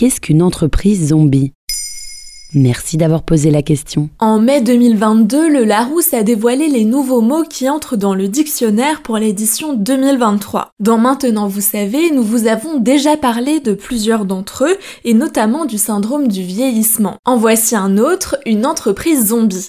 Qu'est-ce qu'une entreprise zombie? Merci d'avoir posé la question. En mai 2022, le Larousse a dévoilé les nouveaux mots qui entrent dans le dictionnaire pour l'édition 2023. Dans Maintenant vous savez, nous vous avons déjà parlé de plusieurs d'entre eux, et notamment du syndrome du vieillissement. En voici un autre, une entreprise zombie.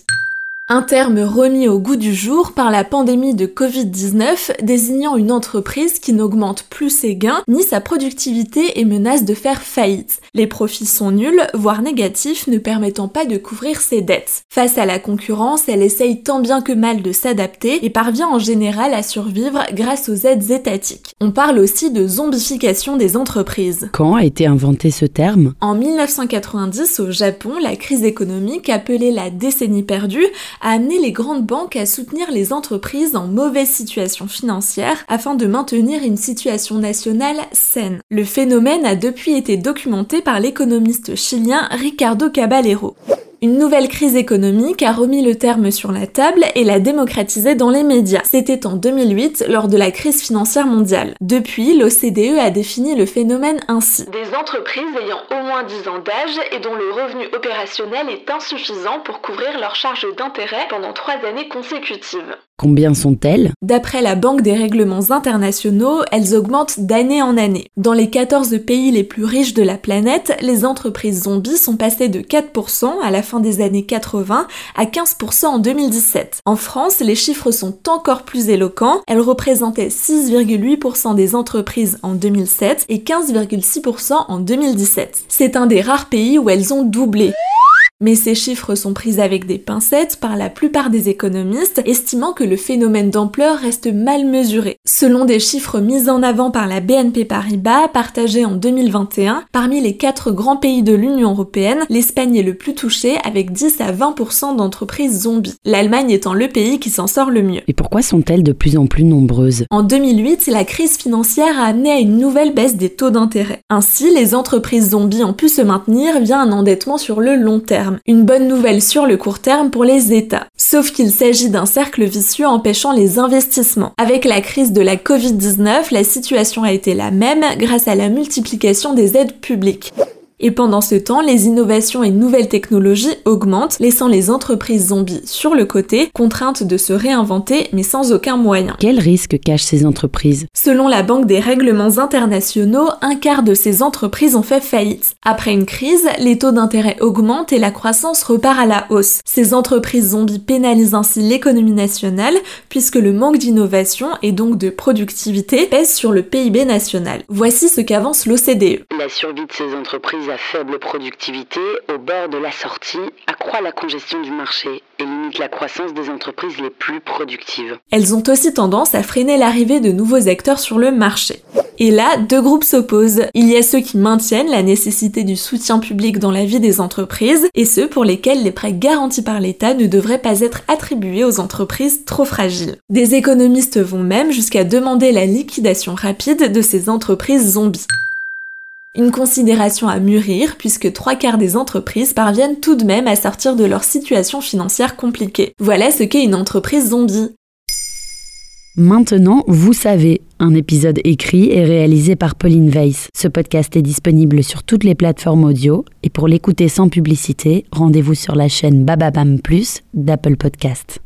Un terme remis au goût du jour par la pandémie de Covid-19 désignant une entreprise qui n'augmente plus ses gains ni sa productivité et menace de faire faillite. Les profits sont nuls, voire négatifs, ne permettant pas de couvrir ses dettes. Face à la concurrence, elle essaye tant bien que mal de s'adapter et parvient en général à survivre grâce aux aides étatiques. On parle aussi de zombification des entreprises. Quand a été inventé ce terme? En 1990, au Japon, la crise économique appelée la décennie perdue a amené les grandes banques à soutenir les entreprises en mauvaise situation financière afin de maintenir une situation nationale saine. Le phénomène a depuis été documenté par l'économiste chilien Ricardo Caballero. Une nouvelle crise économique a remis le terme sur la table et l'a démocratisé dans les médias. C'était en 2008 lors de la crise financière mondiale. Depuis, l'OCDE a défini le phénomène ainsi. Des entreprises ayant au moins 10 ans d'âge et dont le revenu opérationnel est insuffisant pour couvrir leurs charges d'intérêt pendant 3 années consécutives. Combien sont-elles? D'après la Banque des règlements internationaux, elles augmentent d'année en année. Dans les 14 pays les plus riches de la planète, les entreprises zombies sont passées de 4% à la fin des années 80 à 15% en 2017. En France, les chiffres sont encore plus éloquents. Elles représentaient 6,8% des entreprises en 2007 et 15,6% en 2017. C'est un des rares pays où elles ont doublé. Mais ces chiffres sont pris avec des pincettes par la plupart des économistes, estimant que le phénomène d'ampleur reste mal mesuré. Selon des chiffres mis en avant par la BNP Paribas, partagés en 2021, parmi les quatre grands pays de l'Union européenne, l'Espagne est le plus touché avec 10 à 20% d'entreprises zombies. L'Allemagne étant le pays qui s'en sort le mieux. Et pourquoi sont-elles de plus en plus nombreuses? En 2008, la crise financière a amené à une nouvelle baisse des taux d'intérêt. Ainsi, les entreprises zombies ont pu se maintenir via un endettement sur le long terme. Une bonne nouvelle sur le court terme pour les États. Sauf qu'il s'agit d'un cercle vicieux empêchant les investissements. Avec la crise de la Covid-19, la situation a été la même grâce à la multiplication des aides publiques. Et pendant ce temps, les innovations et nouvelles technologies augmentent, laissant les entreprises zombies sur le côté, contraintes de se réinventer mais sans aucun moyen. Quels risques cachent ces entreprises? Selon la Banque des règlements internationaux, un quart de ces entreprises ont fait faillite. Après une crise, les taux d'intérêt augmentent et la croissance repart à la hausse. Ces entreprises zombies pénalisent ainsi l'économie nationale puisque le manque d'innovation et donc de productivité pèse sur le PIB national. Voici ce qu'avance l'OCDE. La survie de ces entreprises à faible productivité, au bord de la sortie, accroît la congestion du marché et limite la croissance des entreprises les plus productives. Elles ont aussi tendance à freiner l'arrivée de nouveaux acteurs sur le marché. Et là, deux groupes s'opposent. Il y a ceux qui maintiennent la nécessité du soutien public dans la vie des entreprises et ceux pour lesquels les prêts garantis par l'État ne devraient pas être attribués aux entreprises trop fragiles. Des économistes vont même jusqu'à demander la liquidation rapide de ces entreprises zombies. Une considération à mûrir puisque trois quarts des entreprises parviennent tout de même à sortir de leur situation financière compliquée. Voilà ce qu'est une entreprise zombie. Maintenant, vous savez, un épisode écrit et réalisé par Pauline Weiss. Ce podcast est disponible sur toutes les plateformes audio et pour l'écouter sans publicité, rendez-vous sur la chaîne Bababam Plus d'Apple Podcast.